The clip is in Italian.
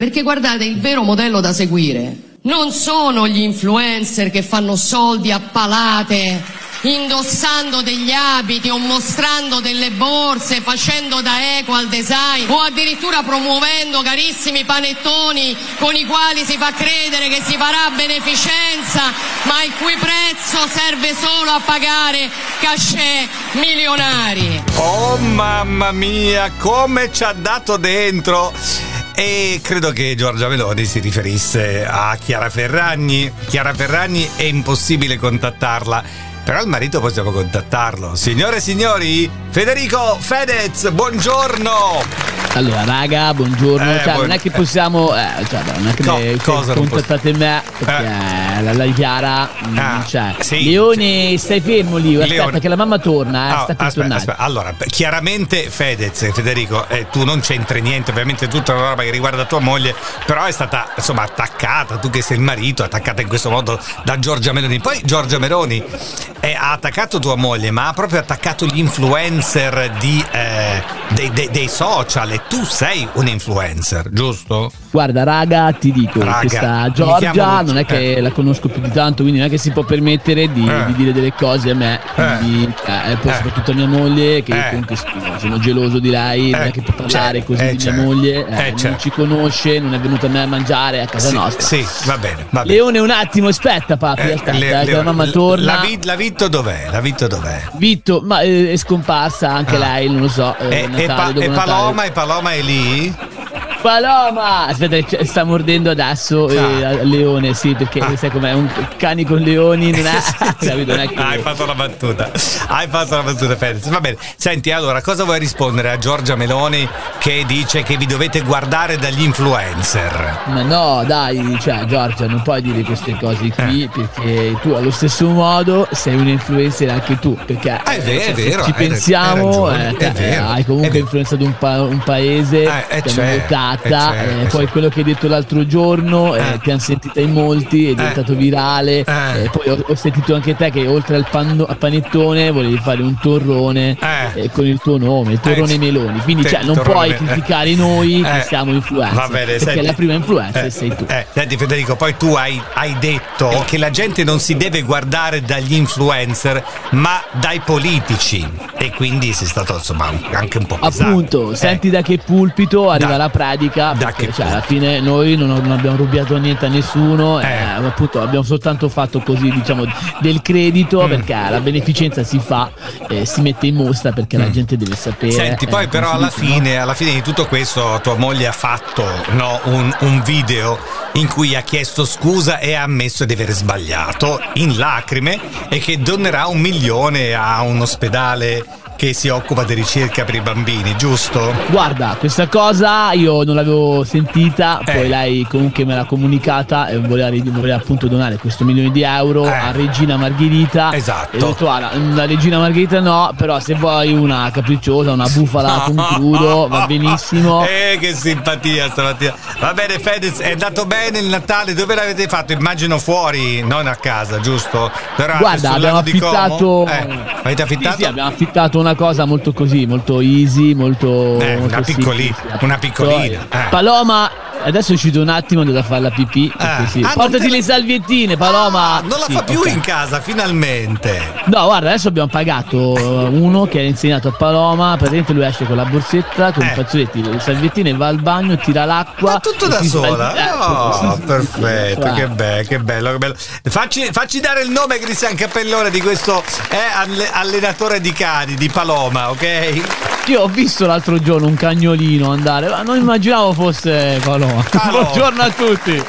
Perché guardate, il vero modello da seguire non sono gli influencer che fanno soldi a palate indossando degli abiti o mostrando delle borse, facendo da eco al design o addirittura promuovendo carissimi panettoni con i quali si fa credere che si farà beneficenza, ma il cui prezzo serve solo a pagare cachet milionari. Oh mamma mia, come ci ha dato dentro! E credo che Giorgia Meloni si riferisse a Chiara Ferragni. Chiara Ferragni è impossibile contattarla. Però il marito possiamo contattarlo. Signore e signori, Federico Fedez, buongiorno! Allora, raga, buongiorno. Eh, cioè, buon- non è che possiamo. Eh, cioè, non è che Co- che cosa contattate me perché la, la Chiara mm, Ah, c'è. sì. Leone, stai fermo lì. Aspetta, Leone. che la mamma torna. Eh, Ah, sta per aspetta. Allora, chiaramente Fedez, Federico, eh, tu non c'entri niente, ovviamente tutta una roba che riguarda tua moglie, però è stata insomma attaccata, tu che sei il marito, attaccata in questo modo da Giorgia Meloni. Poi Giorgia Meloni eh, ha attaccato tua moglie, ma ha proprio attaccato gli influencer di, eh, dei, dei- dei social e tu sei un influencer, giusto? Guarda, raga, ti dico, Raga, questa Giorgia non è che Eh. la conosco più di tanto, quindi non è che si può permettere di, Eh. di dire delle cose a me. Quindi, eh, poi Eh. soprattutto a mia moglie, che Eh. comunque sono, geloso di lei, non Eh, è che può parlare certo, così eh, di mia certo. moglie, eh, Eh, non certo. ci conosce, non è venuta a me a mangiare a casa sì, nostra. sì, va bene, va bene. Leone, un attimo, aspetta, papi, Eh, aspetta, Le- eh, Leo- la mamma torna. La, Vi- la Vitto dov'è? La Vitto dov'è? Vitto, ma eh, è scomparsa anche Ah. lei, non lo so. eh, E, e Natale, Pa- e. Paloma, e Paloma è lì? Paloma! Aspetta, sta mordendo adesso eh, Ah. al leone, sì, perché Ah. sai com'è, un cani con leoni non è, capito, non è che... Hai fatto la battuta. Hai fatto la battuta, Fedez. Va bene. Senti, allora, cosa vuoi rispondere a Giorgia Meloni che dice che vi dovete guardare dagli influencer? Ma no, dai, cioè Giorgia, non puoi dire queste cose qui Eh. perché tu allo stesso modo sei un influencer anche tu, perché Ah, è vero, cioè, è vero, ci hai pensiamo, hai ragione, eh, vero, hai comunque influenzato un, pa- un paese, Eh, eh, certo, votata, eh, certo, eh, eh, poi quello che hai detto l'altro giorno eh, Eh. ti hanno sentita in molti, è diventato virale, Eh. eh, poi ho, ho sentito anche te che oltre al panno- a panettone volevi fare un torrone Eh. eh, con il tuo nome, il torrone Eh, Meloni, quindi cioè, non puoi eh. criticare noi che Eh, siamo influencer, Va bene, perché senti. la prima influencer Eh, sei tu. eh, senti Federico, poi tu hai, hai detto che la gente non si deve guardare dagli influencer, ma dai politici. E quindi sei stato insomma anche un po' pesante. Appunto, Eh. senti da che pulpito arriva Da- la pratica. Da perché, che cioè, alla fine noi non, non abbiamo rubato niente a nessuno, Eh. eh, appunto abbiamo soltanto fatto così, diciamo, del credito Mm. perché la beneficenza si fa, eh, si mette in mostra perché la gente deve sapere. Senti, poi eh, però alla dice, no? fine, alla fine di tutto questo tua moglie ha fatto no, un, un video in cui ha chiesto scusa e ha ammesso di aver sbagliato in lacrime e che donerà un milione a un ospedale che si occupa di ricerca per i bambini, giusto? Guarda, questa cosa io non l'avevo sentita, Eh. poi lei comunque me l'ha comunicata e voleva, voleva appunto donare questo milione di euro Eh. a Regina Margherita. Esatto. E ho detto, guarda, la Regina Margherita no, però se vuoi una capricciosa, una bufala con crudo, va benissimo. Eh, che simpatia stamattina. Va bene, Fedez, è andato bene il Natale. Dove l'avete fatto? Immagino fuori, non a casa, giusto? Però Guarda, abbiamo affittato. Eh, avete affittato? Sì, sì, abbiamo affittato una cosa molto così, molto easy, molto. Eh, molto una piccoli- una piccolina, eh. Paloma, adesso uscito un attimo, devo fare la pipì. Eh. sì. Ah, Portati te le salviettine, Paloma. Ah, non la Sì, fa più ok. in casa, finalmente. No, guarda, adesso abbiamo pagato eh, uno che ha insegnato a Paloma. Praticamente lui esce con la borsetta, con Eh. i fazzoletti, le salviettine, va al bagno, tira l'acqua. Ma tutto e da si fa il- sola? eh, Oh, sì, sì, perfetto, che, be- che bello, che bello. Facci, facci dare il nome, Cristian Cappellone, di questo eh, alle- allenatore di cani, di Paloma, ok? Io ho visto l'altro giorno un cagnolino andare, ma non immaginavo fosse Paloma. Buongiorno a tutti.